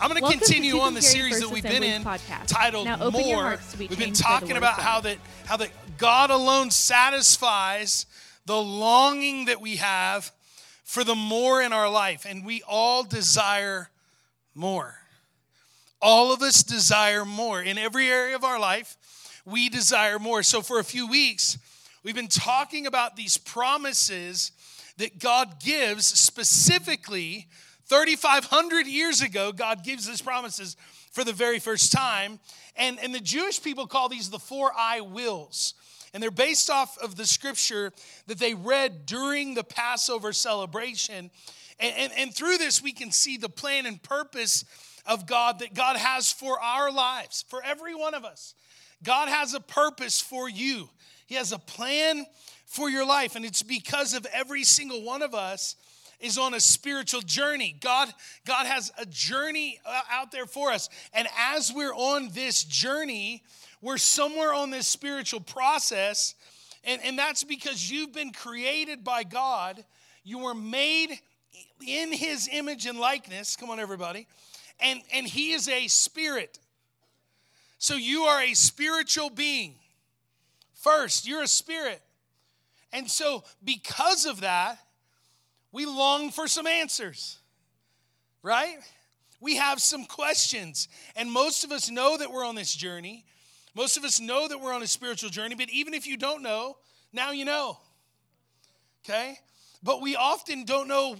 I'm going to continue on the series that we've been in podcast. titled More. We've been talking about how that how that God alone satisfies the longing that we have for the more in our life and we all desire more. All of us desire more in every area of our life. We desire more. So for a few weeks, we've been talking about these promises that God gives specifically 3,500 years ago, God gives his promises for the very first time. And, and the Jewish people call these the four I wills. And they're based off of the scripture that they read during the Passover celebration. And, and, and through this, we can see the plan and purpose of God that God has for our lives, for every one of us. God has a purpose for you, He has a plan for your life. And it's because of every single one of us is on a spiritual journey. God, God has a journey uh, out there for us. And as we're on this journey, we're somewhere on this spiritual process. And, and that's because you've been created by God. You were made in his image and likeness. Come on, everybody. And, and he is a spirit. So you are a spiritual being. First, you're a spirit. And so, because of that, we long for some answers, right? We have some questions. And most of us know that we're on this journey. Most of us know that we're on a spiritual journey, but even if you don't know, now you know. Okay? But we often don't know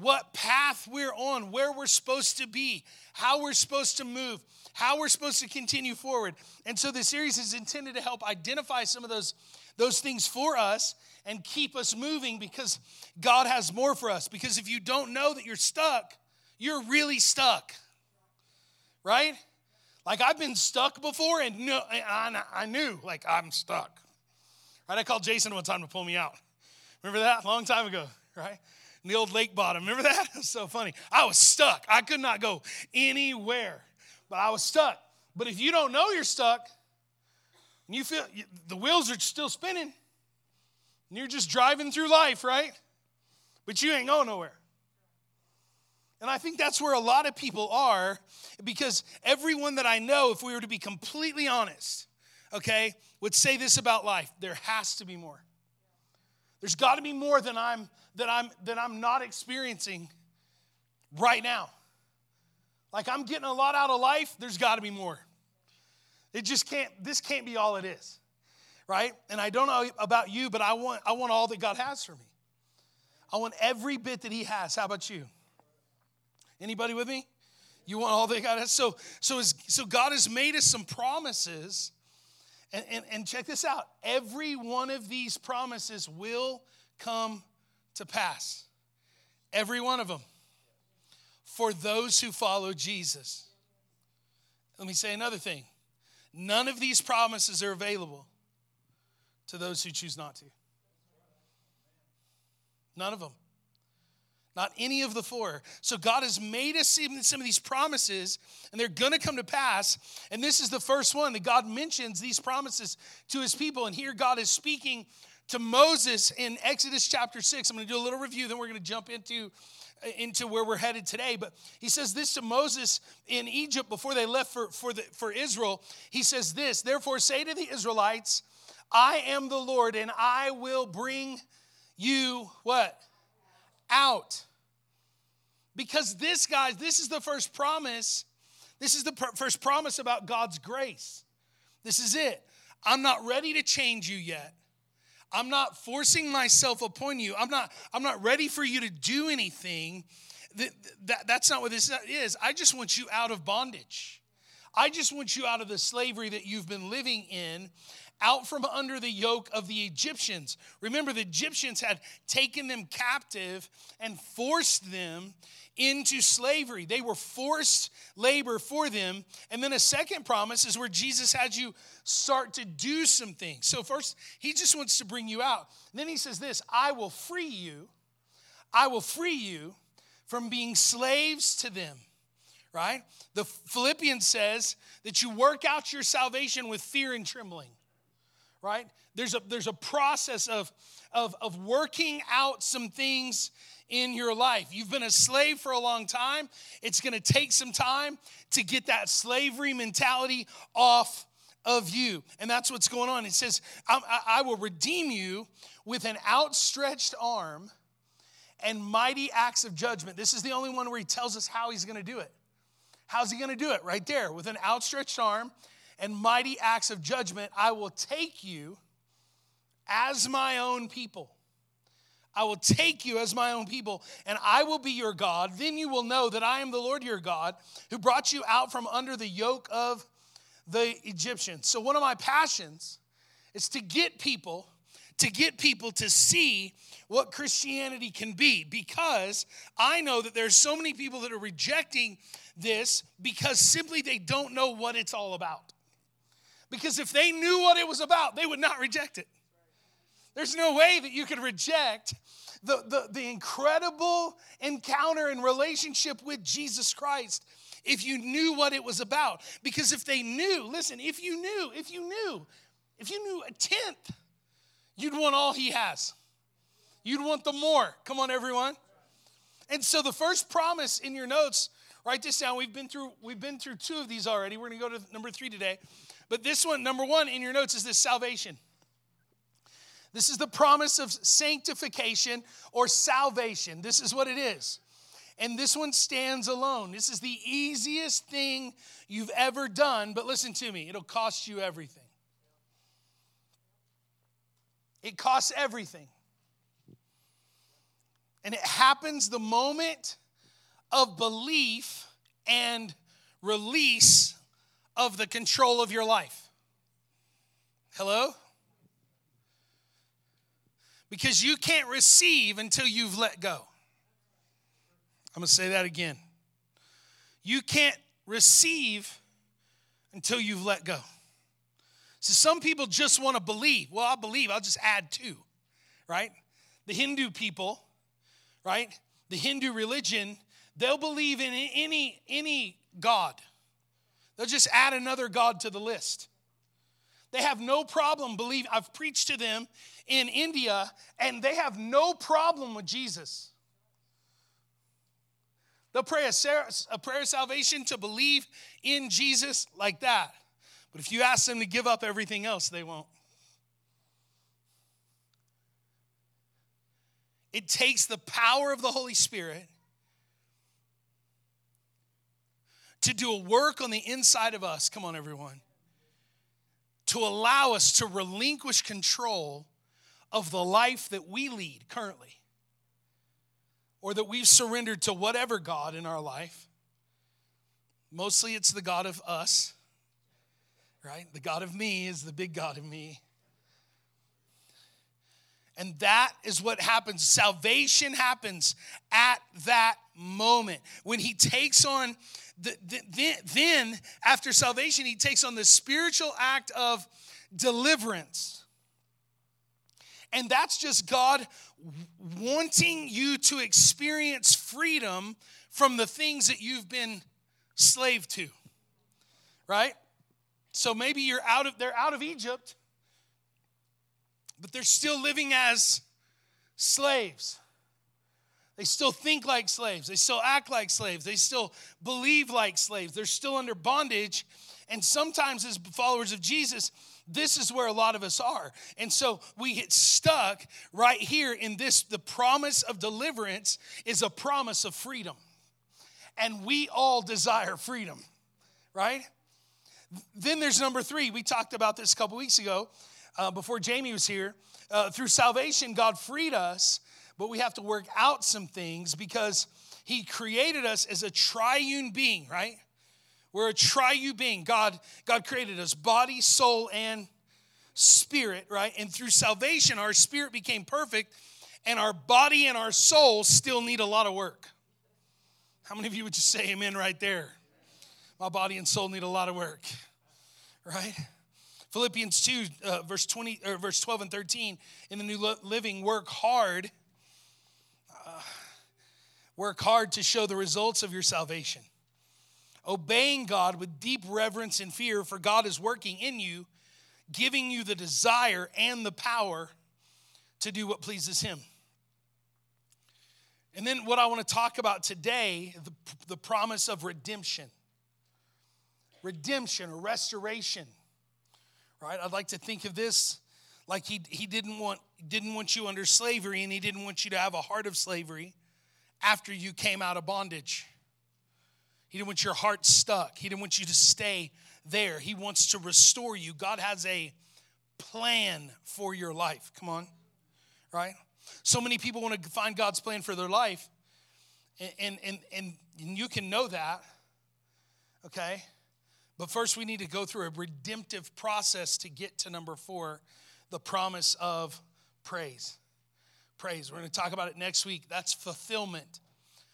what path we're on, where we're supposed to be, how we're supposed to move, how we're supposed to continue forward. And so this series is intended to help identify some of those, those things for us and keep us moving because God has more for us. Because if you don't know that you're stuck, you're really stuck, right? Like I've been stuck before and no, I knew, like, I'm stuck. Right? I called Jason one time to pull me out. Remember that? Long time ago, right? In the old lake bottom. Remember that? It was so funny. I was stuck. I could not go anywhere, but I was stuck. But if you don't know you're stuck, and you feel the wheels are still spinning, and you're just driving through life, right? But you ain't going nowhere. And I think that's where a lot of people are because everyone that I know, if we were to be completely honest, okay, would say this about life there has to be more. There's got to be more than I'm that I'm that I'm not experiencing right now. Like I'm getting a lot out of life, there's got to be more. It just can't this can't be all it is right? And I don't know about you, but I want, I want all that God has for me. I want every bit that He has. How about you? Anybody with me? You want all that God has? So, so, is, so God has made us some promises. And, and, and check this out every one of these promises will come to pass. Every one of them. For those who follow Jesus. Let me say another thing. None of these promises are available to those who choose not to. None of them. Not any of the four. So God has made us see some of these promises, and they're to come to pass. And this is the first one that God mentions these promises to his people. And here God is speaking to Moses in Exodus chapter 6. I'm to do a little review, then we're to jump into into where we're headed today. But he says this to Moses in Egypt before they left for, for, the, for Israel. He says this Therefore, say to the Israelites, I am the Lord and I will bring you what? Out. Because this, guys, this is the first promise. This is the pr- first promise about God's grace. This is it. I'm not ready to change you yet. I'm not forcing myself upon you. I'm not, I'm not ready for you to do anything. That, that, that's not what this is. I just want you out of bondage. I just want you out of the slavery that you've been living in out from under the yoke of the Egyptians. Remember, the Egyptians had taken them captive and forced them into slavery. They were forced labor for them. And then a second promise is where Jesus had you start to do some things. So, first, he just wants to bring you out. And then he says this I will free you. I will free you from being slaves to them right? The Philippians says that you work out your salvation with fear and trembling right? There's a, there's a process of, of, of working out some things in your life. You've been a slave for a long time. It's going to take some time to get that slavery mentality off of you. And that's what's going on. It says, I, I, will redeem you with an outstretched arm and mighty acts of judgment. This is the only one where he tells us how he's going to do it. How's he going to do it? Right there, with an outstretched arm and mighty acts of judgment, I will take you as my own people. I will take you as my own people, and I will be your God. Then you will know that I am the Lord your God, who brought you out from under the yoke of the Egyptians. So, one of my passions is to get people to get people to see what Christianity can be because I know that there's so many people that are rejecting this because simply they don't know what it's all about. Because if they knew what it was about, they would not reject it. There's no way that you could reject the, the, the incredible encounter and relationship with Jesus Christ if you knew what it was about. Because if they knew, listen, if you knew, if you knew, if you knew a tenth, you'd want all he has. You'd want the more. Come on, everyone. And so the first promise in your notes, write this down. We've been through, we've been through two of these already. We're gonna go to number three today. But this one, number one in your notes, is this salvation. This is the promise of sanctification or salvation. This is what it is. And this one stands alone. This is the easiest thing you've ever done, but listen to me, it'll cost you everything. It costs everything. And it happens the moment of belief and release of the control of your life. Hello? Because you can't receive until you've let go. I'm going to say that again. You can't receive until you've let go. So some people just want to believe. Well, I'll believe, I'll just add to, right? The Hindu people, right? The Hindu religion, they'll believe in any any god. They'll just add another god to the list. They have no problem believe I've preached to them in India, and they have no problem with Jesus. They'll pray a, prayer of salvation to believe in Jesus like that. But if you ask them to give up everything else, they won't. It takes the power of the Holy Spirit to do a work on the inside of us. Come on, everyone. To allow us to relinquish control of the life that we lead currently or that we've surrendered to whatever God in our life. Mostly it's the God of us, right? The God of me is the big God of me. And that is what happens. Salvation happens at that moment. When he takes on, the, the, then after salvation, he takes on the spiritual act of deliverance. And that's just God wanting you to experience freedom from the things that you've been slave to. Right? So maybe you're out of they're out of Egypt, but they're still living as slaves. They still think like slaves. They still act like slaves. They still believe like slaves. They're still under bondage. And sometimes, as followers of Jesus, this is where a lot of us are. And so we get stuck right here in this. The promise of deliverance is a promise of freedom. And we all desire freedom, right? Then there's number three. We talked about this a couple weeks ago uh, before Jamie was here. Uh, through salvation, God freed us, but we have to work out some things because He created us as a triune being, right? We're a triune being. God, God created us body, soul, and spirit, right? And through salvation, our spirit became perfect, and our body and our soul still need a lot of work. How many of you would just say amen right there? My body and soul need a lot of work, right? Philippians 2, uh, verse 20, or verse 12 and 13 in the New Living, work hard. Uh, work hard to show the results of your salvation obeying God with deep reverence and fear, for God is working in you, giving you the desire and the power to do what pleases Him. And then, what I want to talk about today the, the promise of redemption. Redemption or restoration. Right? I'd like to think of this like he, he didn't, want, didn't want you under slavery and he didn't want you to have a heart of slavery after you came out of bondage. He didn't want your heart stuck. He didn't want you to stay there. He wants to restore you. God has a plan for your life. Come on, right? So many people want to find God's plan for their life, and, and, and, and you can know that, okay? But first, we need to go through a redemptive process to get to number four the promise of praise. Praise. We're going to talk about it next week. That's fulfillment.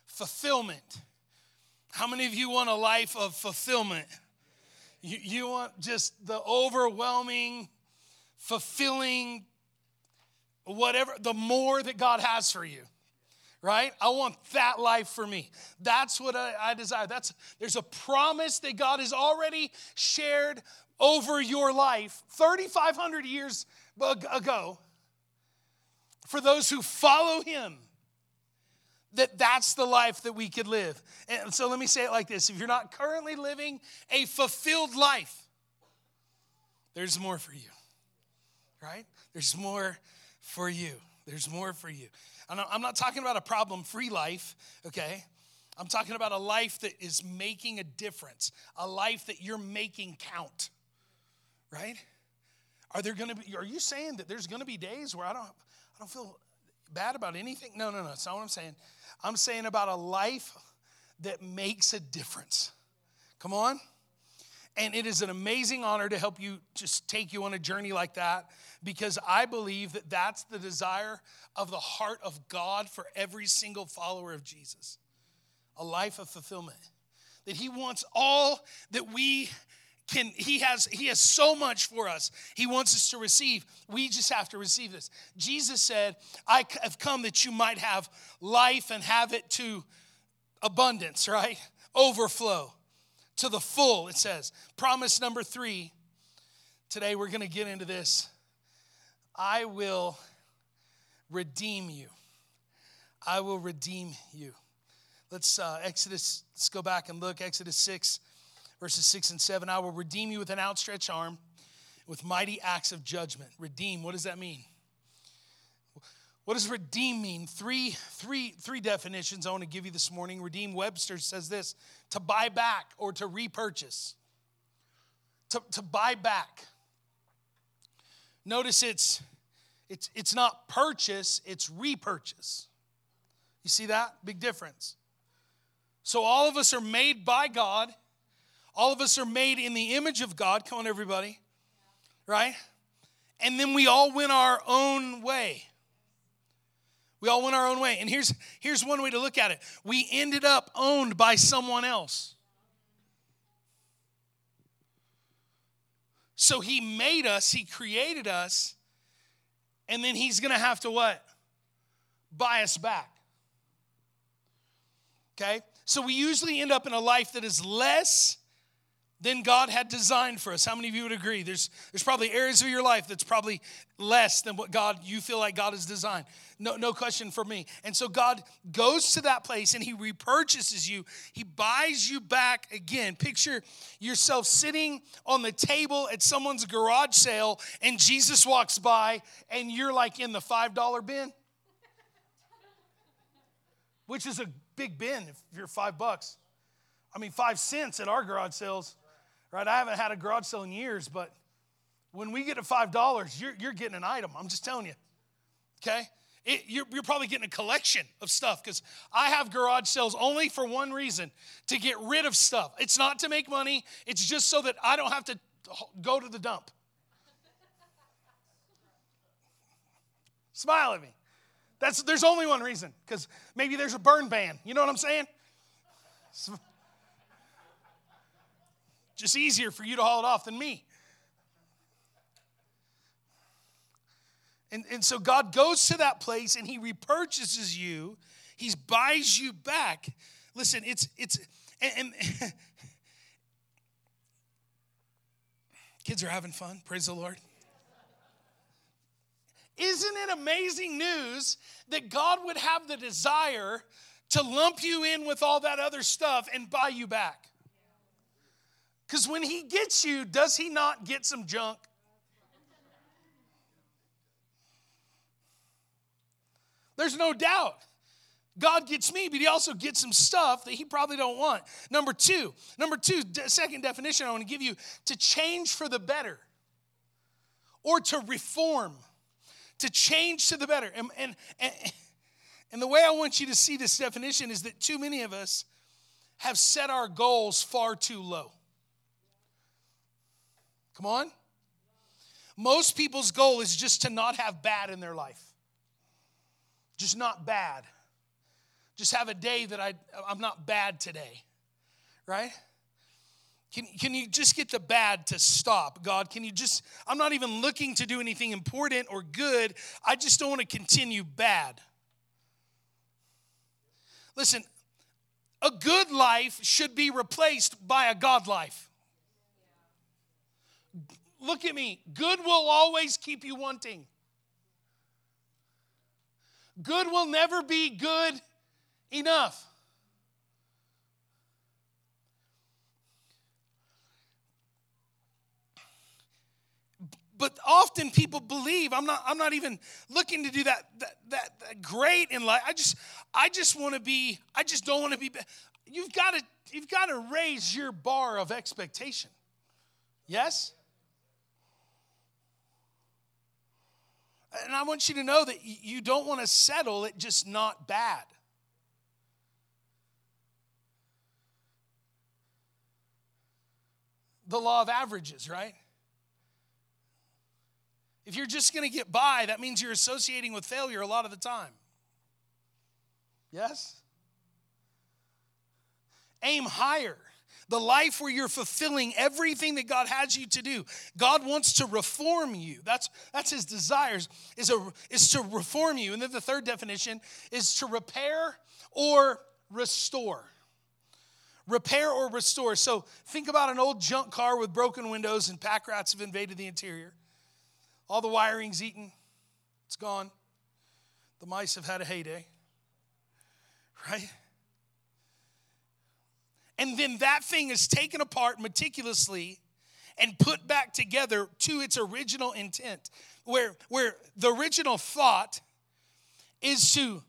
Fulfillment. How many of you want a life of fulfillment? You, you want just the overwhelming, fulfilling, whatever, the more that God has for you right? I want that life for me. That's what I, I, desire. That's there's a promise that God has already shared over your life 3,500 years ago for those who follow Him that that's the life that we could live. And so let me say it like this if you're not currently living a fulfilled life, there's more for you, right? There's more for you. There's more for you. I'm not talking about a problem free life, okay? I'm talking about a life that is making a difference, a life that you're making count, right? Are there going to be, are you saying that there's going to be days where I don't, I don't feel bad about anything? No, no, no. That's not what I'm saying. I'm saying about a life that makes a difference. Come on. And it is an amazing honor to help you just take you on a journey like that because I believe that that's the desire of the heart of God for every single follower of Jesus a life of fulfillment. That He wants all that we can he has he has so much for us. He wants us to receive. We just have to receive this. Jesus said i have come that you might have life and have it to abundance right? Overflow to the full it says. Promise number three. Today we're going to get into this. I will redeem you. I will redeem you. Let's uh, exodus let's go back and look. Exodus 6 verses 6 and 7 I will redeem you with an outstretched arm, with mighty acts of judgment. Redeem, what does that mean? What does redeem mean? Three, three, three definitions I want to give you this morning. Redeem Webster says this to buy back or to repurchase. To, to buy back. Notice it's, it's, it's not purchase, it's repurchase. You see that? Big difference. So all of us are made by God all of us are made in the image of God. Come on, everybody. Right? And then we all went our own way. We all went our own way. And here's, here's one way to look at it we ended up owned by someone else. So he made us, he created us, and then he's gonna have to what? Buy us back. Okay? So we usually end up in a life that is less than God had designed for us. How many of you would agree? There's, there's probably areas of your life that's probably less than what God, you feel like God has designed. No, no question for me. And so God goes to that place and He repurchases you. He buys you back again. Picture yourself sitting on the table at someone's garage sale and Jesus walks by and you're like in the $5 bin, which is a big bin if you're five bucks. I mean, five cents at our garage sales right? I haven't had a garage sale in years, but when we get to $5, you're, you're getting an item. I'm just telling you, okay? It, you're, you're, probably getting a collection of stuff because I have garage sales only for one reason to get rid of stuff. It's not to make money, it's just so that I don't have to go to the dump. Smile at me. That's, there's only one reason because maybe there's a burn ban. You know what I'm saying? Just easier for you to haul it off than me. And, and so God goes to that place and he repurchases you. He buys you back. Listen, it's it's and, and Kids are having fun. Praise the Lord. Isn't it amazing news that God would have the desire to lump you in with all that other stuff and buy you back? Because when He gets you, does He not get some junk? There's no doubt. God gets me, but he also gets some stuff that he probably don't want. Number two, number two, second definition I want to give you to change for the better or to reform, to change to the better. And, and, and, and the way I want you to see this definition is that too many of us have set our goals far too low. Come on. Most people's goal is just to not have bad in their life, just not bad just have a day that I, I'm not bad today, right? Can, can you just get the bad to stop, God? Can you just, I'm not even looking to do anything important or good. I just don't want to continue bad. Listen, a good life should be replaced by a God life. Look at me. Good will always keep you wanting. Good will never be good enough. but often people believe i'm not i'm not even looking to do that that, that, that great in life i just i just want to be i just don't want to be you've got to you've got to raise your bar of expectation yes and i want you to know that you don't want to settle it just not bad the law of averages, right? If you're just going to get by, that means you're associating with failure a lot of the time. Yes? Aim higher. The life where you're fulfilling everything that God has you to do. God wants to reform you. That's, that's his desires, is, a, is to reform you. And then the third definition is to repair or restore repair or restore. So think about an old junk car with broken windows and pack rats have invaded the interior. All the wiring's eaten, it's gone. The mice have had a heyday, right? And then that thing is taken apart meticulously and put back together to its original intent, where, where the original thought is to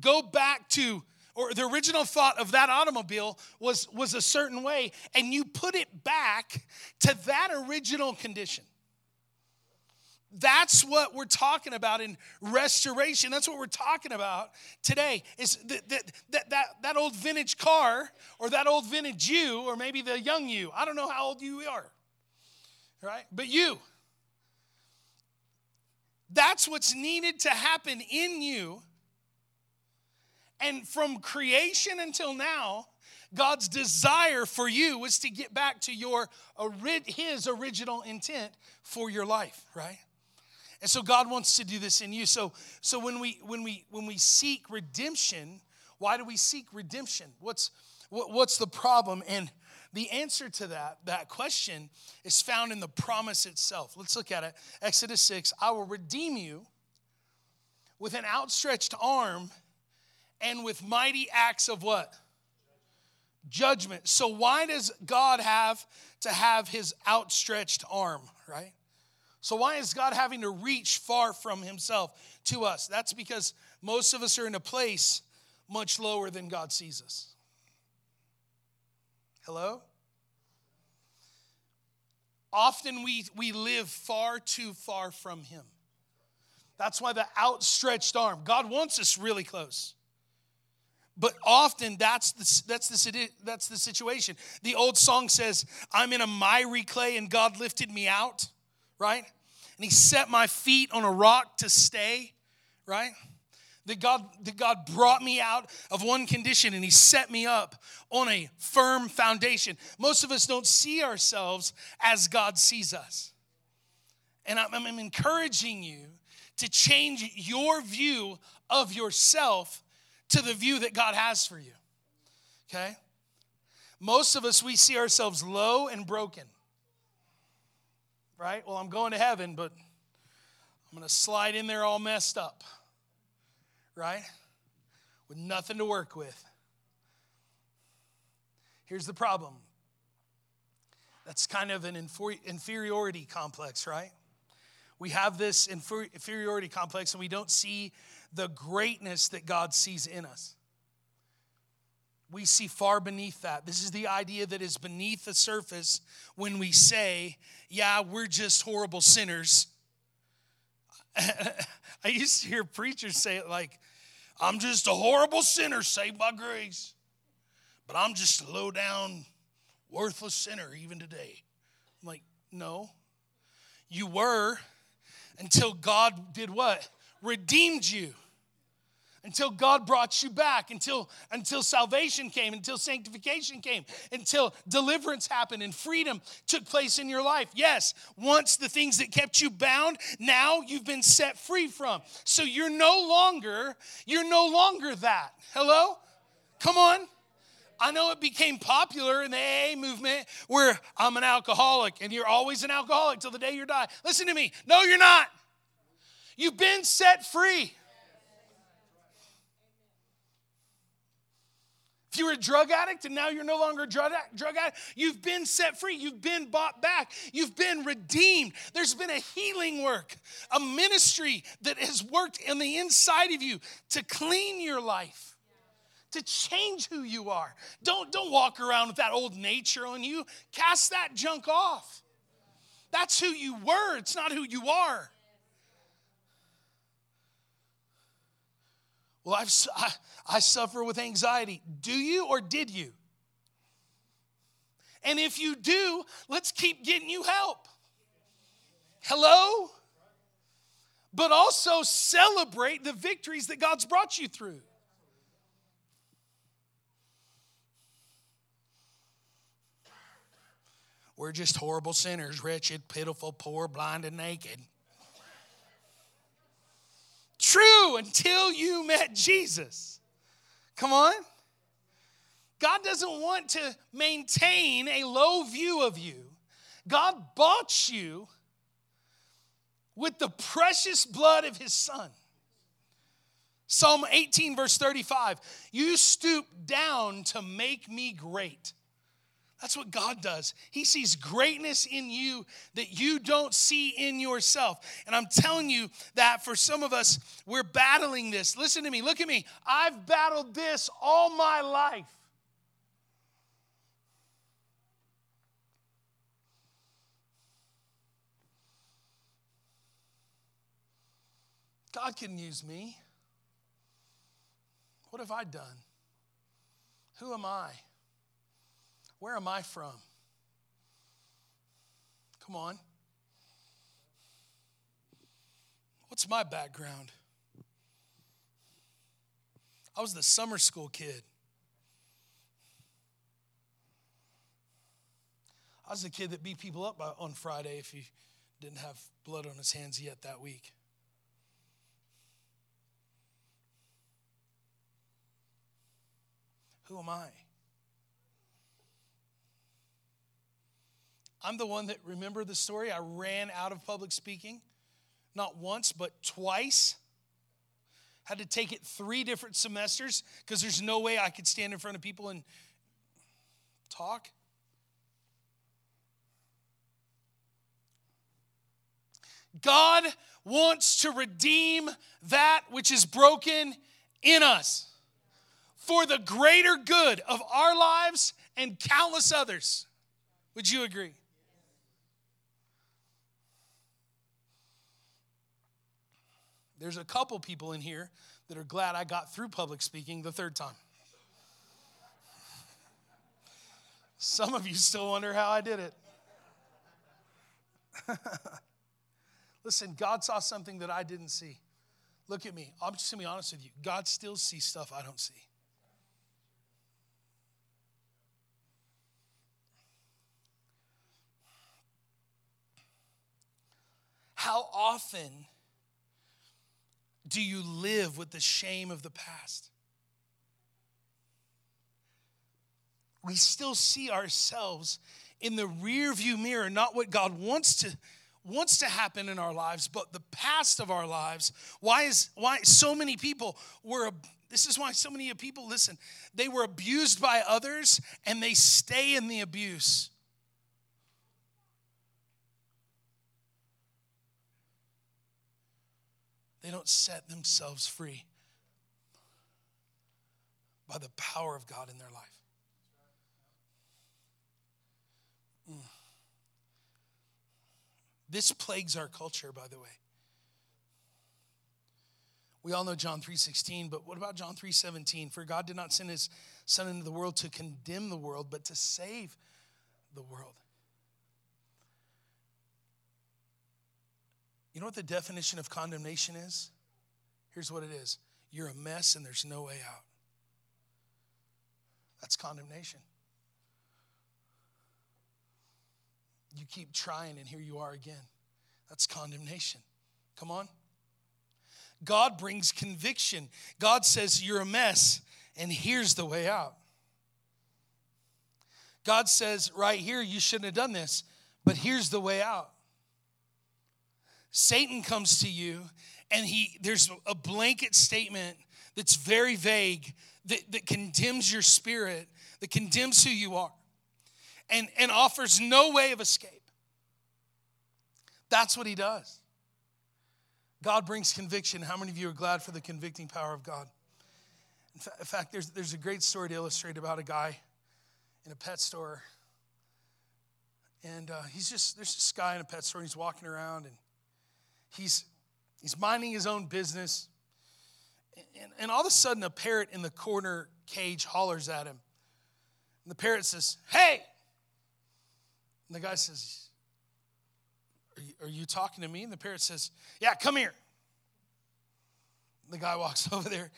go back to or the original thought of that automobile was, was a certain way, and you put it back to that original condition. That's what we're talking about in restoration. That's what we're talking about today. Is that, that, that, that, that old vintage car or that old vintage you, or maybe the young you. I don't know how old you are, right? But you. That's what's needed to happen in you and from creation until now, God's desire for you was to get back to your his original intent for your life, right? And so God wants to do this in you. So so when we when we when we seek redemption, why do we seek redemption? What's what, what's the problem? And the answer to that that question is found in the promise itself. Let's look at it. Exodus 6, I will redeem you with an outstretched arm and with mighty acts of what? Judgment. So, why does God have to have his outstretched arm, right? So, why is God having to reach far from himself to us? That's because most of us are in a place much lower than God sees us. Hello? Often we, we live far too far from Him. That's why the outstretched arm, God wants us really close. But often that's the, that's, the, that's the situation. The old song says, I'm in a miry clay and God lifted me out, right? And he set my feet on a rock to stay, right? That God, that God brought me out of one condition and he set me up on a firm foundation. Most of us don't see ourselves as God sees us. And I'm, I'm encouraging you to change your view of yourself to the view that God has for you. Okay? Most of us, we see ourselves low and broken. Right? Well, I'm going to heaven, but I'm going to slide in there all messed up, right? With nothing to work with. Here's the problem that's kind of an inferiority complex, right? We have this inferiority complex and we don't see the greatness that God sees in us. We see far beneath that. This is the idea that is beneath the surface when we say, Yeah, we're just horrible sinners. I used to hear preachers say it like, I'm just a horrible sinner saved by grace, but I'm just a low down, worthless sinner even today. I'm like, no. You were until God did what? Redeemed you until God brought you back, until, until salvation came, until sanctification came, until deliverance happened and freedom took place in your life. Yes, once the things that kept you bound, now you've been set free from. So you're no longer, you're no longer that. Hello? Come on. I know it became popular in the AA movement where I'm an alcoholic and you're always an alcoholic till the day you die. Listen to me. No, you're not. You've been set free. If you were a drug addict and now you're no longer a drug, drug addict, you've been set free. You've been bought back. You've been redeemed. There's been a healing work, a ministry that has worked in the inside of you to clean your life, to change who you are. Don't, don't walk around with that old nature on you. Cast that junk off. That's who you were, it's not who you are. Well, I've, I, I suffer with anxiety. Do you or did you? And if you do, let's keep getting you help. Hello? But also celebrate the victories that God's brought you through. We're just horrible sinners, wretched, pitiful, poor, blind, and naked. True until you met Jesus. Come on. God doesn't want to maintain a low view of you. God bought you with the precious blood of his son. Psalm 18, verse 35 You stoop down to make me great. That's what God does. He sees greatness in you that you don't see in yourself. And I'm telling you that for some of us, we're battling this. Listen to me, look at me. I've battled this all my life. God can use me. What have I done? Who am I? Where am I from? Come on. What's my background? I was the summer school kid. I was the kid that beat people up on Friday if he didn't have blood on his hands yet that week. Who am I? I'm the one that remember the story. I ran out of public speaking, not once, but twice. Had to take it three different semesters because there's no way I could stand in front of people and talk. God wants to redeem that which is broken in us for the greater good of our lives and countless others. Would you agree? There's a couple people in here that are glad I got through public speaking the third time. Some of you still wonder how I did it. Listen, God saw something that I didn't see. Look at me. I'm just gonna be honest with you. God still sees stuff I don't see. How often do you live with the shame of the past? We still see ourselves in the rear view mirror, not what God wants to wants to happen in our lives, but the past of our lives, why is why so many people were this is why so many people listen, they were abused by others and they stay in the abuse. They don't set themselves free by the power of God in their life. Mm. This plagues our culture, by the way. We all know John 3:16, but what about John 3:17? For God did not send his son into the world to condemn the world, but to save the world. You know what the definition of condemnation is? Here's what it is. You're a mess and there's no way out. That's condemnation. You keep trying, and here you are again. That's condemnation. Come on. God brings conviction. God says, You're a mess, and here's the way out. God says, Right here, you shouldn't have done this, but here's the way out. Satan comes to you, and he there's a blanket statement that's very vague that, that condemns your spirit, that condemns who you are, and, and offers no way of escape. That's what he does. God brings conviction. How many of you are glad for the convicting power of God? In, fa- in fact, there's, there's a great story to illustrate about a guy in a pet store. And uh, he's just, there's this guy in a pet store, and he's walking around, and he's, he's minding his own business. And, and all of a sudden, a parrot in the corner cage hollers at him. And the parrot says, Hey! And the guy says, are you, are you talking to me? And the parrot says, Yeah, come here. And the guy walks over there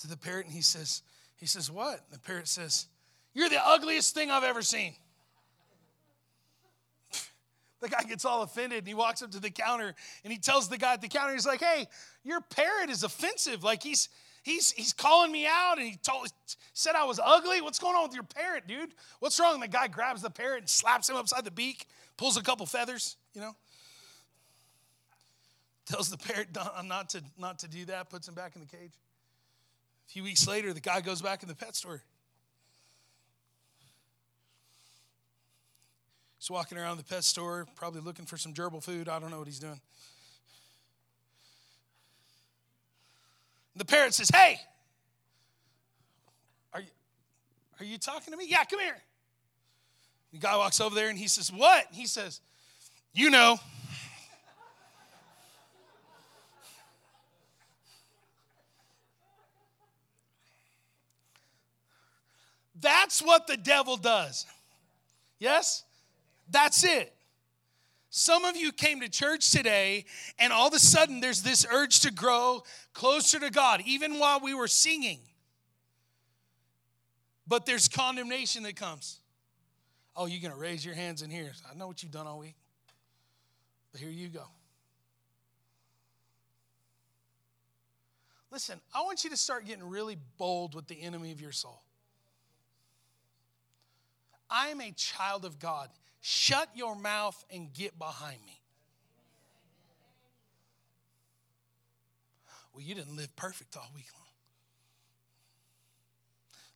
to the parrot and he says, he says, What? And the parrot says, You're the ugliest thing I've ever seen. The guy gets all offended and he walks up to the counter and he tells the guy at the counter, he's like, Hey, your parrot is offensive. Like he's he's he's calling me out and he told said I was ugly. What's going on with your parrot, dude? What's wrong? The guy grabs the parrot and slaps him upside the beak, pulls a couple feathers, you know. Tells the parrot not to not to do that, puts him back in the cage. A few weeks later, the guy goes back in the pet store. He's walking around the pet store, probably looking for some gerbil food. I don't know what he's doing. The parrot says, Hey, are you, are you talking to me? Yeah, come here. The guy walks over there and he says, What? He says, You know. That's what the devil does. Yes? That's it. Some of you came to church today, and all of a sudden there's this urge to grow closer to God, even while we were singing. But there's condemnation that comes. Oh, you're going to raise your hands in here. I know what you've done all week. But here you go. Listen, I want you to start getting really bold with the enemy of your soul. I am a child of God. Shut your mouth and get behind me. Well, you didn't live perfect all week long.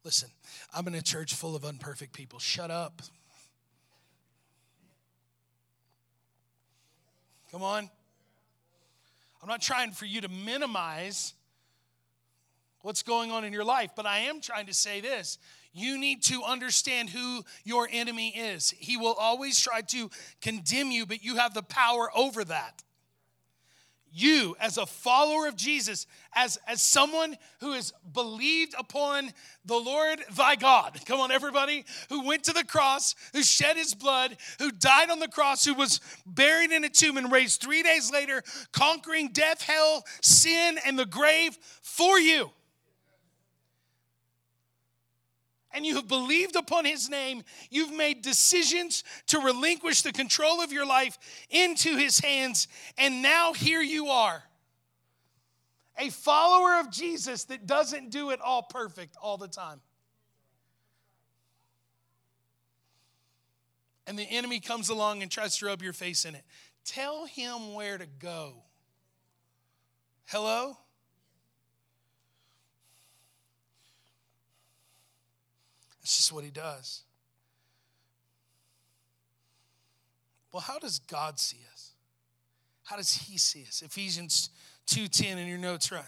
Listen, I'm in a church full of unperfect people. Shut up. Come on. I'm not trying for you to minimize what's going on in your life, but I am trying to say this you need to understand who your enemy is. He will always try to condemn you, but you have the power over that. You, as a follower of Jesus, as, as someone who has believed upon the Lord thy God, come on, everybody, who went to the cross, who shed his blood, who died on the cross, who was buried in a tomb and raised three days later, conquering death, hell, sin, and the grave for you and you have believed upon his name, you've made decisions to relinquish the control of your life into his hands, and now here you are. A follower of Jesus that doesn't do it all perfect all the time. And the enemy comes along and tries to rub your face in it. Tell him where to go. Hello? That's just what he does. Well, how does God see us? How does he see us? Ephesians 2:10 in your notes right.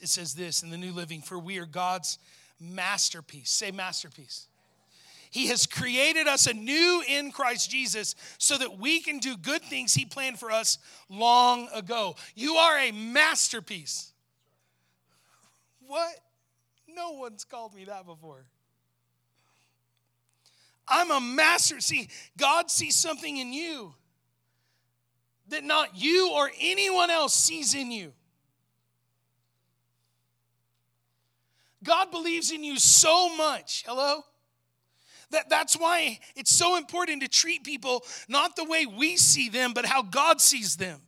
It says this in the New Living, for we are God's masterpiece. Say masterpiece. He has created us anew in Christ Jesus so that we can do good things He planned for us long ago. You are a masterpiece. What? No one's called me that before. I'm a master. See, God sees something in you that not you or anyone else sees in you. God believes in you so much. Hello? That, that's why it's so important to treat people not the way we see them, but how God sees them.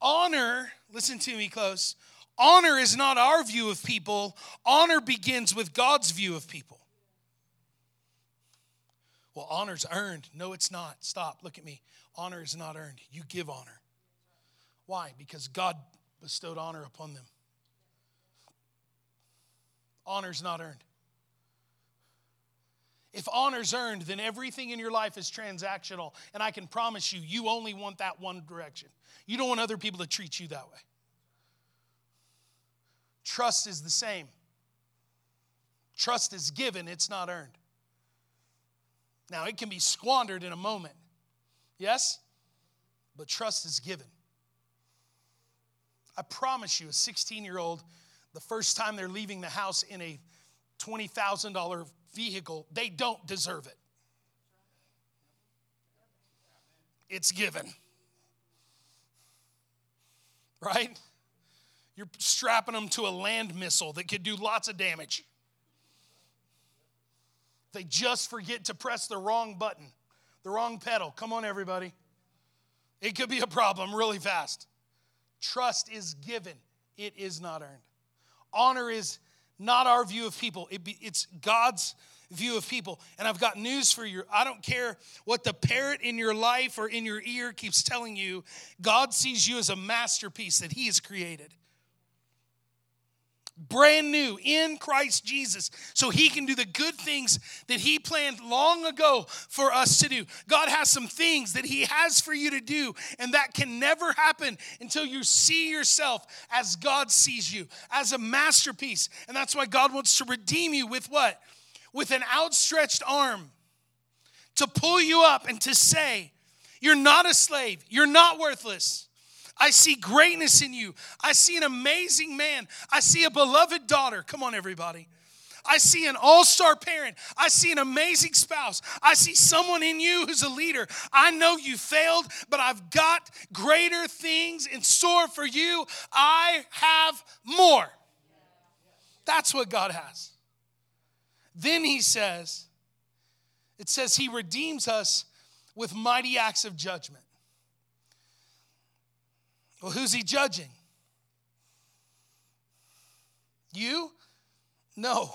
Honor, listen to me close. Honor is not our view of people, honor begins with God's view of people. Well, honor's earned. No, it's not. Stop. Look at me. Honor is not earned. You give honor. Why? Because God bestowed honor upon them. Honor's not earned. If honor's earned, then everything in your life is transactional. And I can promise you, you only want that one direction. You don't want other people to treat you that way. Trust is the same. Trust is given, it's not earned. Now, it can be squandered in a moment. Yes? But trust is given. I promise you, a 16 year old, the first time they're leaving the house in a $20,000 vehicle, they don't deserve it. It's given. Right? You're strapping them to a land missile that could do lots of damage. They just forget to press the wrong button, the wrong pedal. Come on, everybody. It could be a problem really fast. Trust is given, it is not earned. Honor is not our view of people, it be, it's God's view of people. And I've got news for you. I don't care what the parrot in your life or in your ear keeps telling you, God sees you as a masterpiece that He has created brand new in Christ Jesus so he can do the good things that he planned long ago for us to do. God has some things that he has for you to do, and that can never happen until you see yourself as God sees you, as a masterpiece. And that's why God wants to redeem you with what? With an outstretched arm to pull you up and to say, You're not a slave, you're not worthless. I see greatness in you. I see an amazing man. I see a beloved daughter. Come on, everybody. I see an all star parent. I see an amazing spouse. I see someone in you who's a leader. I know you failed, but I've got greater things in store for you. I have more. That's what God has. Then he says, it says he redeems us with mighty acts of judgment. Well, who's he judging? You? No.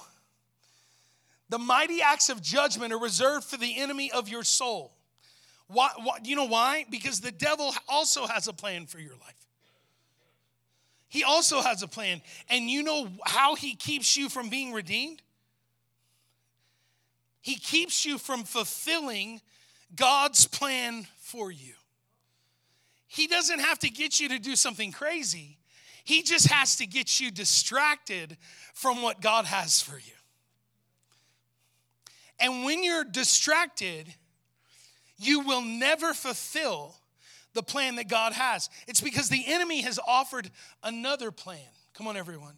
The mighty acts of judgment are reserved for the enemy of your soul. Why, why, you know why? Because the devil also has a plan for your life. He also has a plan. And you know how he keeps you from being redeemed? He keeps you from fulfilling God's plan for you. He doesn't have to get you to do something crazy. He just has to get you distracted from what God has for you. And when you're distracted, you will never fulfill the plan that God has. It's because the enemy has offered another plan. Come on, everyone.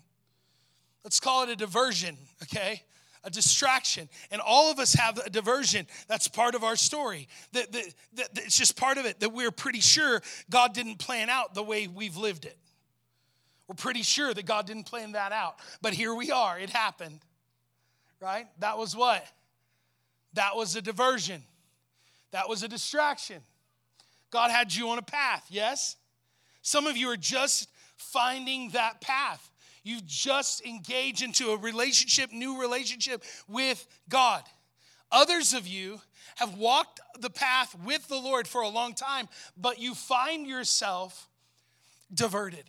Let's call it a diversion, okay? A distraction. And all of us have a diversion. That's part of our story. That, that, that, that, it's just part of it that we're pretty sure God didn't plan out the way we've lived it. We're pretty sure that God didn't plan that out. But here we are. It happened. Right? That was what? That was a diversion. That was a distraction. God had you on a path, yes? Some of you are just finding that path. You just engage into a relationship, new relationship with God. Others of you have walked the path with the Lord for a long time, but you find yourself diverted.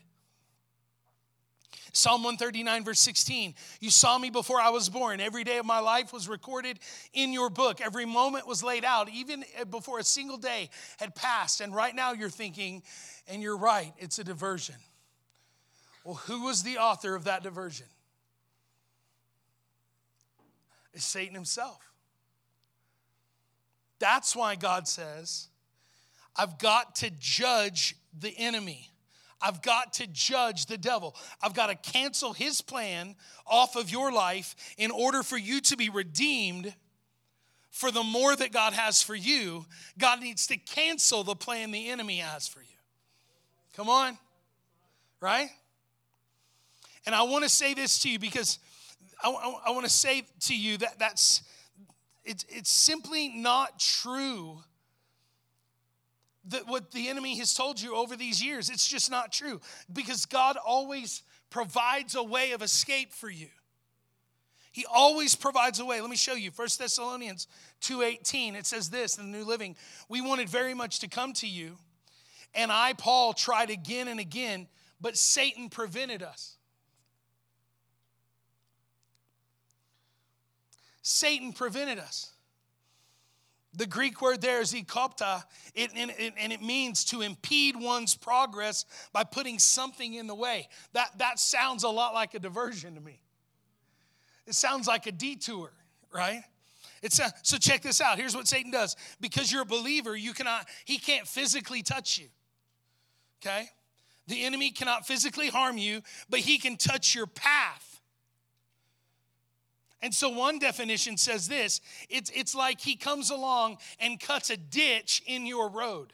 Psalm 139, verse 16. You saw me before I was born. Every day of my life was recorded in your book. Every moment was laid out, even eh, before a single day had passed. And right now you're thinking, and you're right, it's a diversion. Well, who was the author of that diversion? It's Satan himself. That's why God says, I've got to judge the enemy. I've got to judge the devil. I've got to cancel his plan off of your life in order for you to be redeemed for the more that God has for you. God needs to cancel the plan the enemy has for you. Come on, right? And I want to say this to you because I, I, I want to say to you that that's it's, it's simply not true that what the enemy has told you over these years. It's just not true because God always provides a way of escape for you. He always provides a way. Let me show you. 1 Thessalonians 2:18. It says this in the New Living, "We wanted very much to come to you, and I Paul tried again and again, but Satan prevented us." Satan prevented us. The Greek word there is ekopta, and, it, and it means to impede one's progress by putting something in the way. That, that sounds a lot like a diversion to me. It sounds like a detour, right? It's a, so check this out. Here's what Satan does. Because you're a believer, you cannot, he can't physically touch you. Okay? The enemy cannot physically harm you, but he can touch your path. And so one definition says this it's, it's like he comes along and cuts a ditch in your road.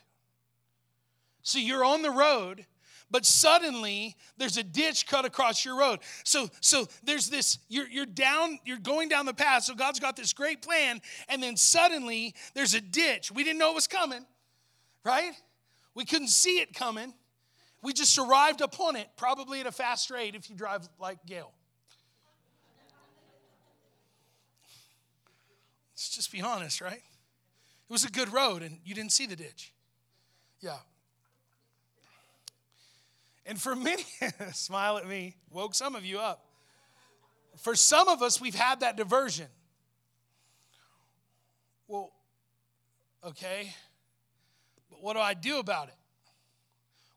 So you're on the road, but suddenly there's a ditch cut across your road. So, so there's this, you're, you're down, you're going down the path. So God's got this great plan, and then suddenly there's a ditch. We didn't know it was coming, right? We couldn't see it coming. We just arrived upon it, probably at a fast rate if you drive like Gail. Let's just be honest, right? It was a good road and you didn't see the ditch. Yeah. And for many, smile at me, woke some of you up. For some of us, we've had that diversion. Well, okay, but what do I do about it?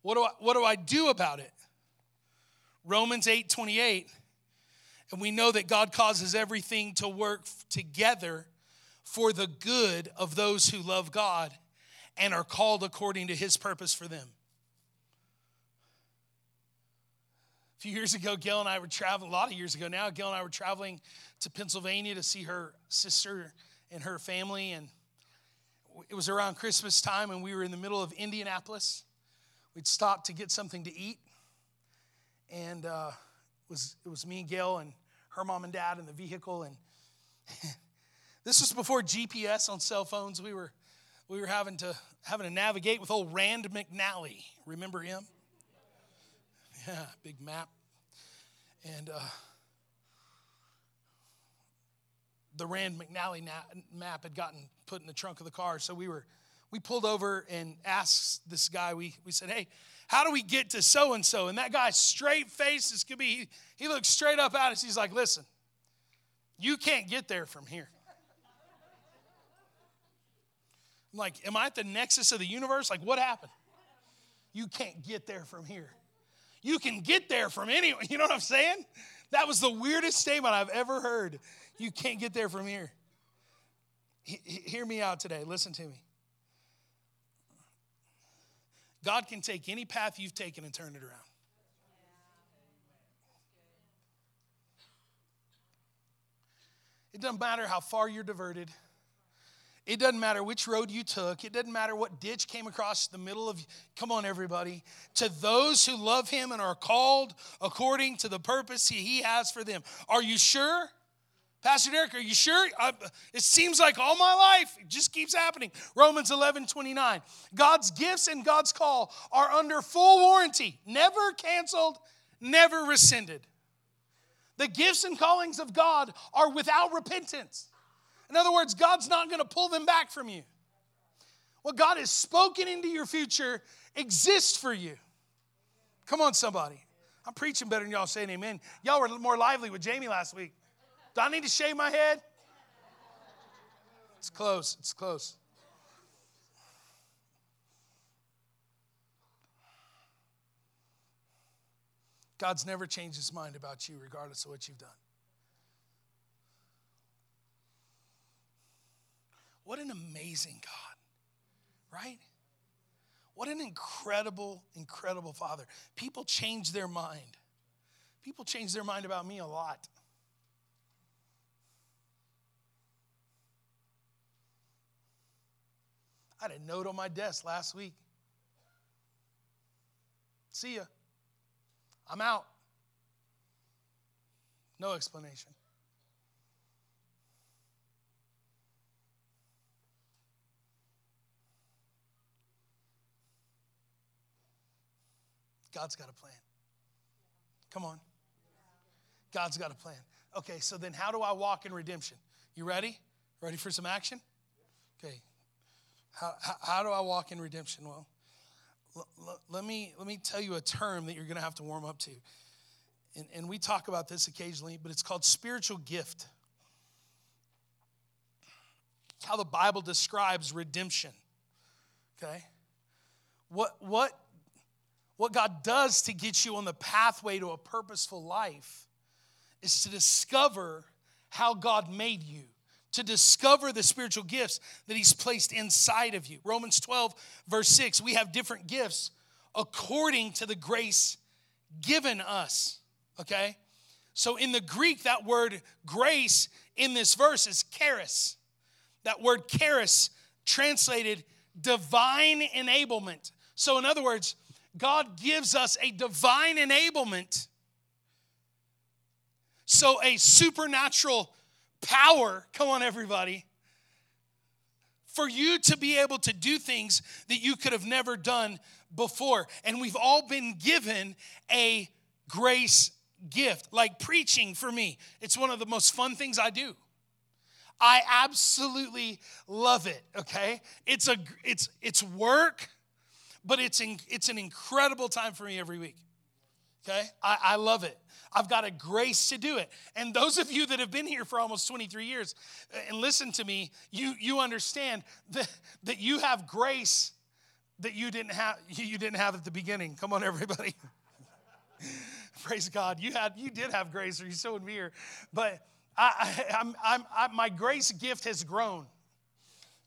What do I, what do I do about it? Romans 8 28, and we know that God causes everything to work together for the good of those who love God and are called according to his purpose for them. A few years ago, Gail and I were traveling, a lot of years ago now, Gail and I were traveling to Pennsylvania to see her sister and her family. And it was around Christmas time, and we were in the middle of Indianapolis. We'd stopped to get something to eat. And uh, it, was, it was me and Gail and her mom and dad in the vehicle. And This was before GPS on cell phones. We were, we were having, to, having to navigate with old Rand McNally. Remember him? Yeah, big map. And uh, the Rand McNally map had gotten put in the trunk of the car. So we were, we pulled over and asked this guy, we, we said, hey, how do we get to so and so? And that guy, straight face as could be, he, he looked straight up at us. He's like, listen, you can't get there from here. I'm like, am I at the nexus of the universe? Like, what happened? You can't get there from here. You can get there from anywhere. You know what I'm saying? That was the weirdest statement I've ever heard. You can't get there from here. H- hear me out today. Listen to me. God can take any path you've taken and turn it around. It doesn't matter how far you're diverted. It doesn't matter which road you took. It doesn't matter what ditch came across the middle of Come on, everybody. To those who love him and are called according to the purpose he has for them. Are you sure? Pastor Derek, are you sure? I, it seems like all my life, it just keeps happening. Romans 11, 29. God's gifts and God's call are under full warranty, never canceled, never rescinded. The gifts and callings of God are without repentance. In other words, God's not going to pull them back from you. What God has spoken into your future exists for you. Come on, somebody. I'm preaching better than y'all saying amen. Y'all were more lively with Jamie last week. Do I need to shave my head? It's close. It's close. God's never changed his mind about you, regardless of what you've done. What an amazing God, right? What an incredible, incredible Father. People change their mind. People change their mind about me a lot. I had a note on my desk last week. See ya. I'm out. No explanation. God's got a plan. Come on. God's got a plan. Okay, so then how do I walk in redemption? You ready? Ready for some action? Okay. How, how, how do I walk in redemption? Well, let, me, let me tell you a term that you're going to have to warm up to. And, and we talk about this occasionally, but it's called spiritual gift. how the Bible describes redemption. Okay? What, what, what God does to get you on the pathway to a purposeful life is to discover how God made you to discover the spiritual gifts that He's placed inside of you. Romans 12, verse 6, we have different gifts according to the grace given us. Okay? So in the Greek, that word grace in this verse is charis. That word charis translated divine enablement. So, in other words, God gives us a divine enablement. So, a supernatural power, come on, everybody, for you to be able to do things that you could have never done before. And we've all been given a grace gift, like preaching for me. It's one of the most fun things I do. I absolutely love it, okay? It's a it's it's work, but it's in, it's an incredible time for me every week. Okay? I, I love it. I've got a grace to do it. And those of you that have been here for almost 23 years uh, and listen to me, you, you understand that, that you have grace that you didn't have you didn't have at the beginning. Come on, everybody. Praise God. You had you did have grace, or you would be here. But I, I, I'm, I'm, I, my grace gift has grown.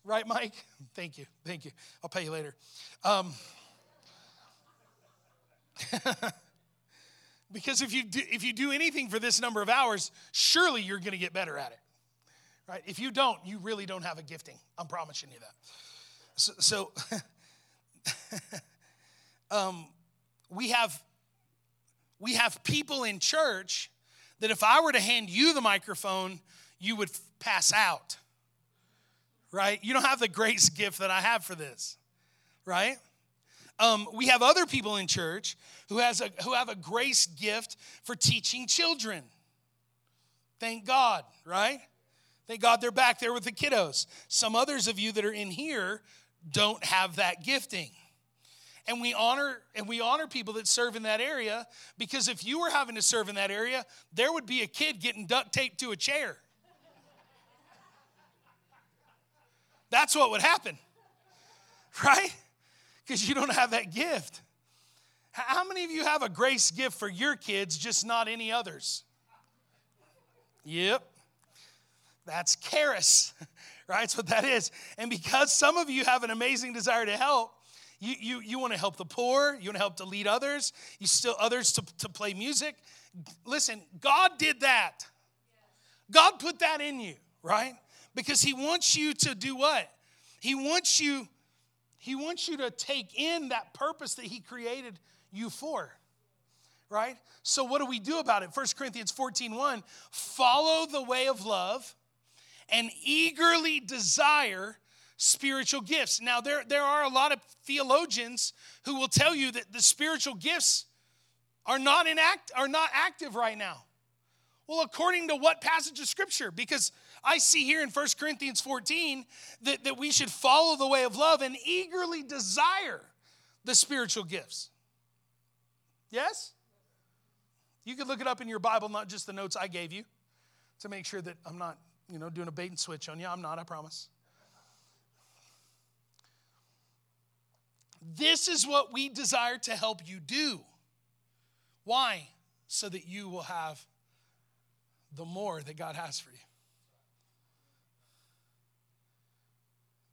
Right, Mike? Thank you. Thank you. I'll pay you later. Um, Because if you do, if you do anything for this number of hours, surely you're going to get better at it. Right? If you don't, you really don't have a gifting. I'm promising you that. So, so um, we have we have people in church that if I were to hand you the microphone, you would pass out. Right? You don't have the grace gift that I have for this. Right? Um, we have other people in church who, has a, who have a grace gift for teaching children. Thank God, right? Thank God they're back there with the kiddos. Some others of you that are in here don't have that gifting. And we honor and we honor people that serve in that area because if you were having to serve in that area, there would be a kid getting duct taped to a chair. That's what would happen. Right? because you don't have that gift. How many of you have a grace gift for your kids, just not any others? Yep. That's charis, right? That's what that is. And because some of you have an amazing desire to help, you, you, you want to help the poor, you want to help to lead others, you still others to, to play music. Listen, God did that. God put that in you, right? Because He wants you to do what? He wants you he wants you to take in that purpose that He created you for. Right? So what do we do about it? 1 Corinthians 14 1 follow the way of love and eagerly desire spiritual gifts. Now, there, there are a lot of theologians who will tell you that the spiritual gifts are not, in act, are not active right now. Well, according to what passage of scripture? Because I see here in 1 Corinthians 14 that, that we should follow the way of love and eagerly desire the spiritual gifts. Yes? You could look it up in your Bible, not just the notes I gave you, to make sure that I'm not, you know, doing a bait and switch on you. I'm not, I promise. This is what we desire to help you do. Why? So that you will have the more that God has for you.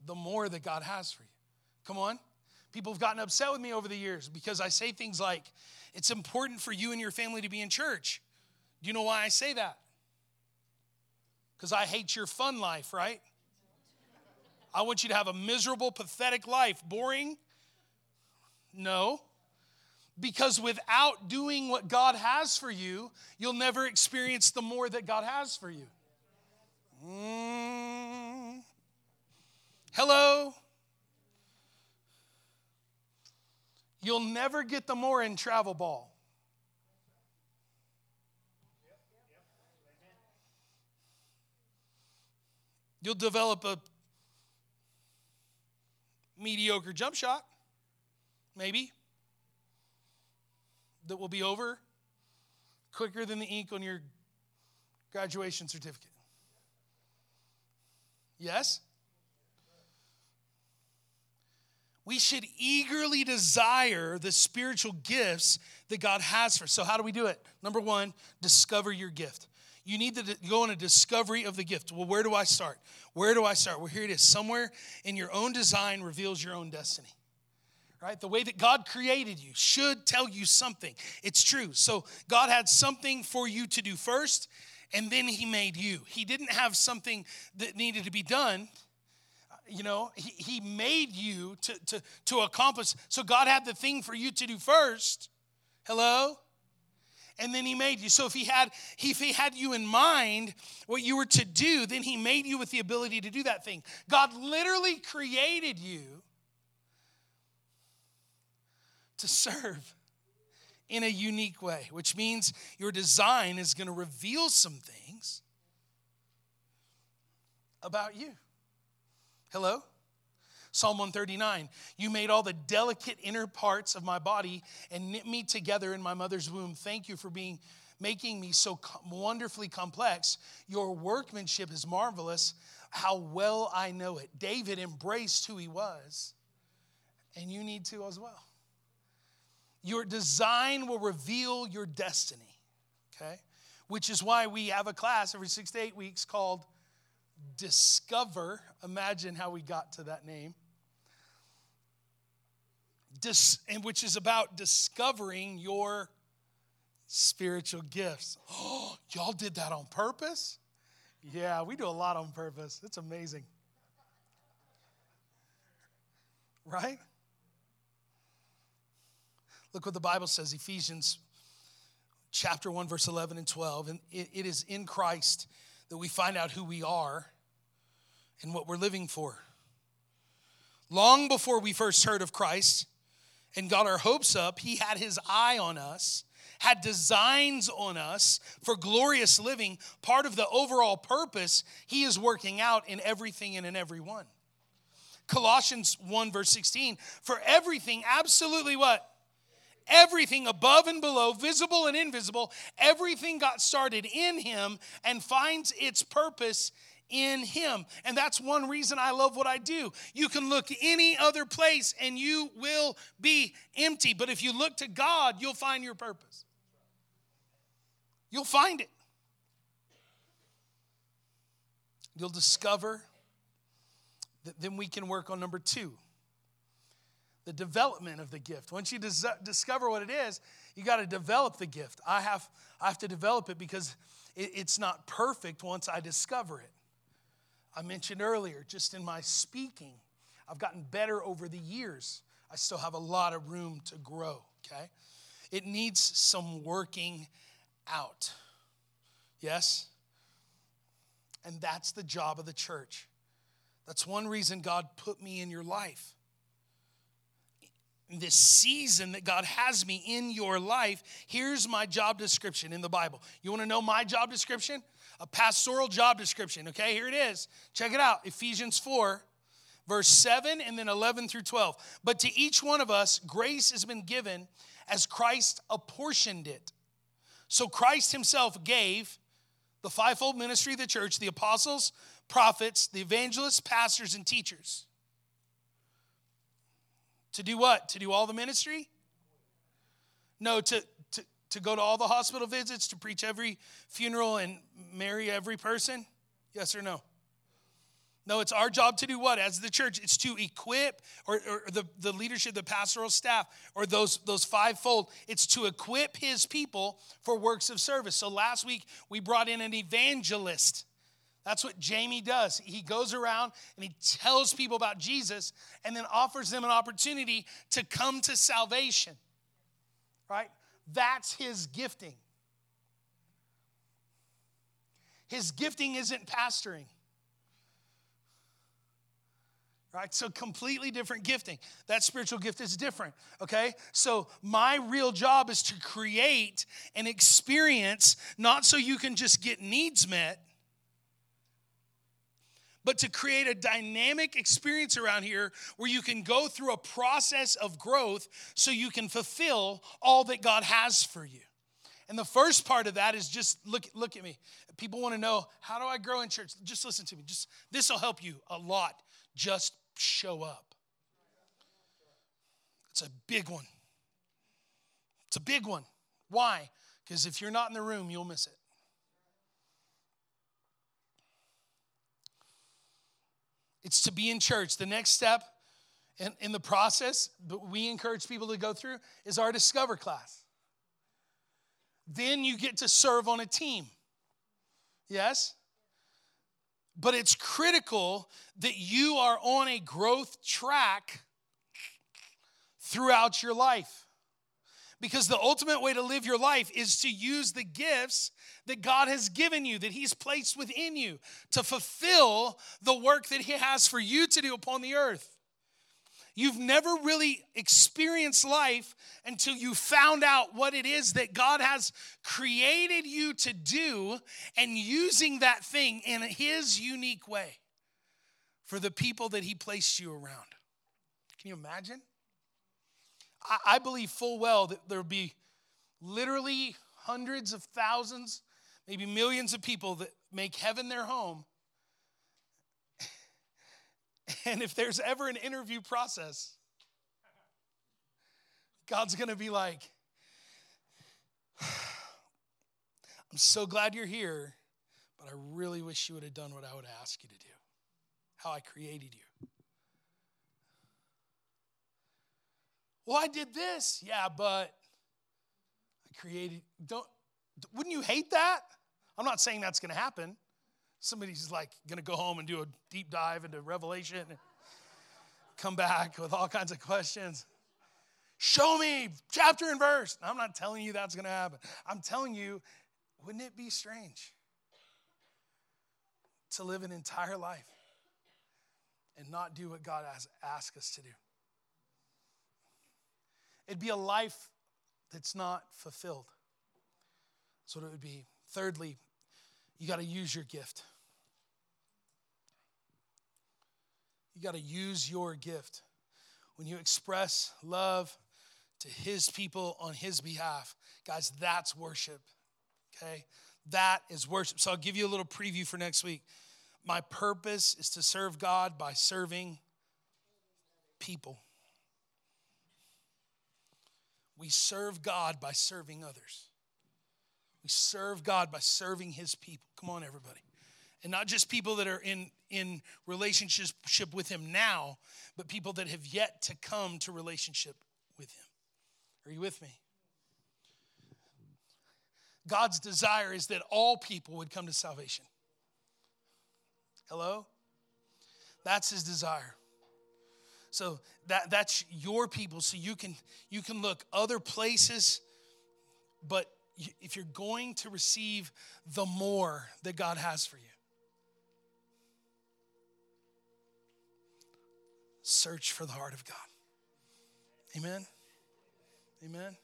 The more that God has for you. Come on. People have gotten upset with me over the years because I say things like, it's important for you and your family to be in church. Do you know why I say that? Because I hate your fun life, right? I want you to have a miserable, pathetic life. Boring? No. Because without doing what God has for you, you'll never experience the more that God has for you. Mm. Hello? You'll never get the more in travel ball. You'll develop a mediocre jump shot, maybe that will be over quicker than the ink on your graduation certificate. Yes? We should eagerly desire the spiritual gifts that God has for us. So, how do we do it? Number one, discover your gift. You need to go on a discovery of the gift. Well, where do I start? Where do I start? Well, here it is. Somewhere in your own design reveals your own destiny right? The way that God created you should tell you something. It's true. So God had something for you to do first, and then He made you. He didn't have something that needed to be done. You know, he, he made you to, to, to accomplish. So God had the thing for you to do first. Hello? and then he made you so if he had if he had you in mind what you were to do then he made you with the ability to do that thing god literally created you to serve in a unique way, which means your design is going to reveal some things about you. Hello? Psalm 139 You made all the delicate inner parts of my body and knit me together in my mother's womb. Thank you for being making me so wonderfully complex. Your workmanship is marvelous. How well I know it. David embraced who he was, and you need to as well. Your design will reveal your destiny, okay? Which is why we have a class every six to eight weeks called Discover. Imagine how we got to that name. Dis, and which is about discovering your spiritual gifts. Oh, y'all did that on purpose? Yeah, we do a lot on purpose. It's amazing. Right? Look what the Bible says, Ephesians chapter 1, verse 11 and 12. And it, it is in Christ that we find out who we are and what we're living for. Long before we first heard of Christ and got our hopes up, He had His eye on us, had designs on us for glorious living, part of the overall purpose He is working out in everything and in everyone. Colossians 1, verse 16, for everything, absolutely what? Everything above and below, visible and invisible, everything got started in Him and finds its purpose in Him. And that's one reason I love what I do. You can look any other place and you will be empty. But if you look to God, you'll find your purpose. You'll find it. You'll discover that then we can work on number two the development of the gift. Once you dis- discover what it is, you got to develop the gift. I have, I have to develop it because it, it's not perfect once I discover it. I mentioned earlier, just in my speaking, I've gotten better over the years. I still have a lot of room to grow, okay? It needs some working out. Yes? And that's the job of the church. That's one reason God put me in your life this season that God has me in your life, here's my job description in the Bible. You want to know my job description? A pastoral job description. Okay, here it is. Check it out Ephesians 4, verse 7 and then 11 through 12. But to each one of us, grace has been given as Christ apportioned it. So Christ himself gave the fivefold ministry of the church the apostles, prophets, the evangelists, pastors, and teachers. To do what? To do all the ministry? No, to, to, to go to all the hospital visits, to preach every funeral and marry every person? Yes or no? No, it's our job to do what? As the church, it's to equip, or, or, the, the leadership, the pastoral staff, or those, those fivefold, it's to equip his people for works of service. So last week, we brought in an evangelist. That's what Jamie does. He goes around and he tells people about Jesus and then offers them an opportunity to come to salvation. Right? That's his gifting. His gifting isn't pastoring right? So, completely different gifting. That spiritual gift is different, okay? So, my real job is to create an experience, not so you can just get needs met, but to create a dynamic experience around here where you can go through a process of growth so you can fulfill all that God has for you. And the first part of that is just look, look at me. People want to know, how do I grow in church? Just listen to me. Just this will help you a lot. Just show up. It's a big one. It's a big one. Why? Because if you're not in the room, you'll miss it. It's to be in church. The next step in, in the process that we encourage people to go through is our Discover class. Then you get to serve on a team. Yes? But it's critical that you are on a growth track throughout your life. Because the ultimate way to live your life is to use the gifts that God has given you, that He's placed within you, to fulfill the work that He has for you to do upon the earth. You've never really experienced life until you found out what it is that God has created you to do and using that thing in His unique way for the people that He placed you around. Can you imagine? I, believe full well that there'll be literally hundreds of thousands, maybe millions of people that make heaven their home and if there's ever an interview process, God's going to be like, I'm so glad you're here, but I really wish you would have done what I would ask you to do, how I created you. Well, I did this. Yeah, but I created don't wouldn't you hate that? I'm not saying that's going to happen. Somebody's like going to go home and do a deep dive into Revelation and come back with all kinds of questions. Show me chapter and verse. I'm not telling you that's going to happen. I'm telling you, wouldn't it be strange to live an entire life and not do what God has asked us to do? It'd be a life that's not fulfilled. That's what it would be. Thirdly, you got to use your gift. You got to use your gift. When you express love to His people on His behalf, guys, that's worship. Okay? That is worship. So I'll give you a little preview for next week. My purpose is to serve God by serving people. We serve God by serving others. We serve God by serving His people. Come on, everybody. And not just people that are in, in relationship with Him now, but people that have yet to come to relationship with Him. Are you with me? God's desire is that all people would come to salvation. Hello? That's his desire. So that, that's your people. So you can you can look other places, but if you're going to receive the more that God has for you, search for the heart of God. Amen. Amen.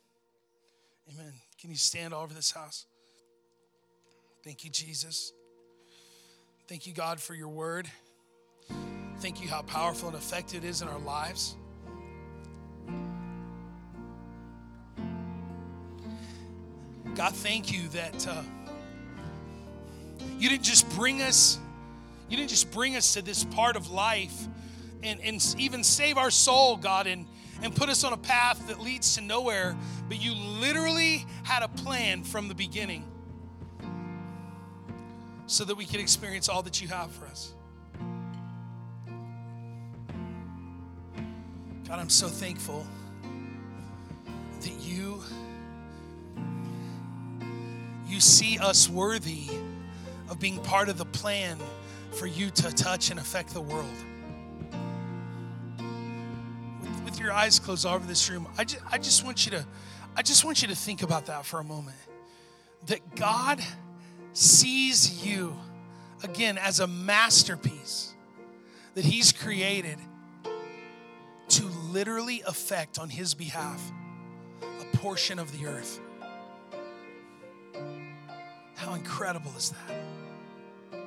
Amen. Can you stand all over this house? Thank you, Jesus. Thank you, God, for your word. Thank you how powerful and effective it is in our lives. God, thank you that uh, you didn't just bring us, you didn't just bring us to this part of life and, and even save our soul, God, and, and put us on a path that leads to nowhere, but you literally had a plan from the beginning so that we can experience all that you have for us. God, I'm so thankful that you you see us worthy of being part of the plan for you to touch and affect the world. With, with your eyes closed all over this room, I just, I just want you to I just want you to think about that for a moment. That God sees you again as a masterpiece that He's created literally affect on His behalf a portion of the earth. How incredible is that?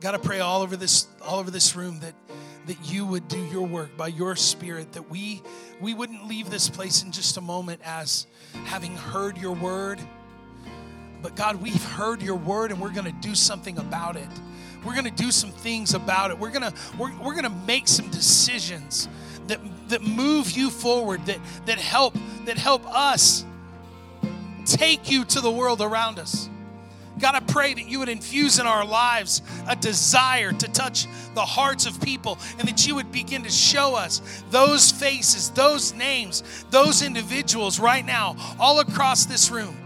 Got to pray all over this all over this room that that you would do your work by your spirit that we we wouldn't leave this place in just a moment as having heard your word but God, we've heard your word and we're going to do something about it. We're going to do some things about it. We're going to we're, we're going to make some decisions that that move you forward that that help that help us take you to the world around us. God, I pray that you would infuse in our lives a desire to touch the hearts of people and that you would begin to show us those faces, those names, those individuals right now, all across this room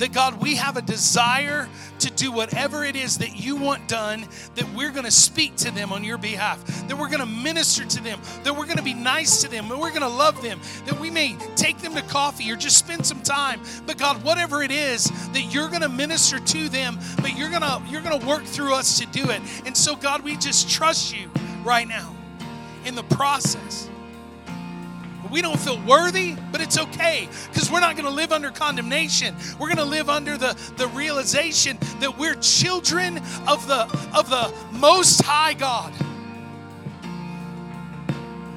that God, we have a desire to do whatever it is that you want done, that we're going to speak to them on your behalf, that we're going to minister to them, that we're going to be nice to them, that we're going to love them, that we may take them to coffee or just spend some time. But God, whatever it is that you're going to minister to them, but you're going to you're going to work through us to do it. And so God, we just trust you right now in the process we don't feel worthy, but it's okay because we're not going to live under condemnation. We're going to live under the, the realization that we're children of the, of the Most High God.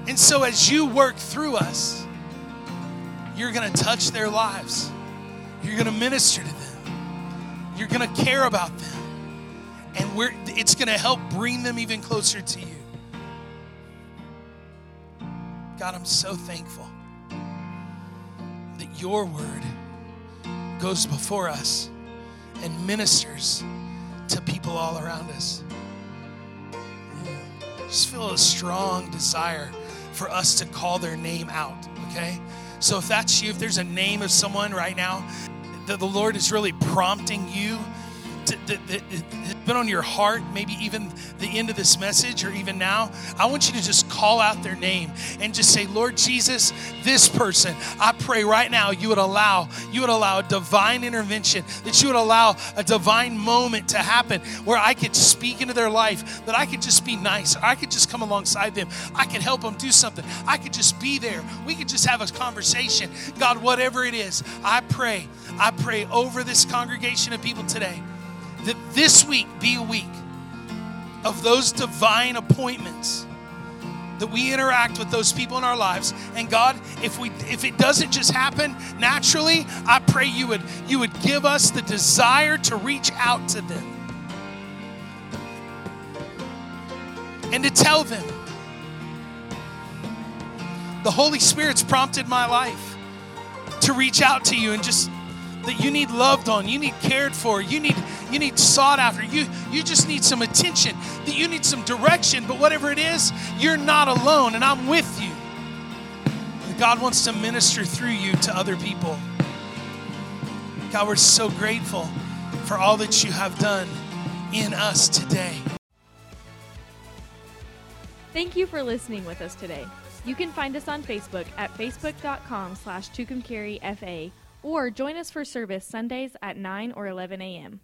And so as you work through us, you're going to touch their lives. You're going to minister to them. You're going to care about them. And we're, it's going to help bring them even closer to you. God, I'm so thankful that your word goes before us and ministers to people all around us. Just feel a strong desire for us to call their name out, okay? So if that's you, if there's a name of someone right now that the Lord is really prompting you to, that, that, been on your heart, maybe even the end of this message or even now, I want you to just call out their name and just say, Lord Jesus, this person, I pray right now you would allow, you would allow a divine intervention, that you would allow a divine moment to happen where I could speak into their life, that I could just be nice, I could just come alongside them, I could help them do something, I could just be there. We could just have a conversation. God, whatever it is, I pray, I pray over this congregation of people today that this week be a week of those divine appointments that we interact with those people in our lives. And god if we if it doesn't just happen naturally i pray you would you would give us the desire to reach out to them and to tell them. The holy spirit's prompted my life to reach out to you and just that you need loved on, you need cared for, you need you need sought after. You you just need some attention, that you need some direction, but whatever it is, you're not alone and I'm with you. God wants to minister through you to other people. God, we're so grateful for all that you have done in us today. Thank you for listening with us today. You can find us on Facebook at facebook.com slash or join us for service Sundays at 9 or 11 a.m.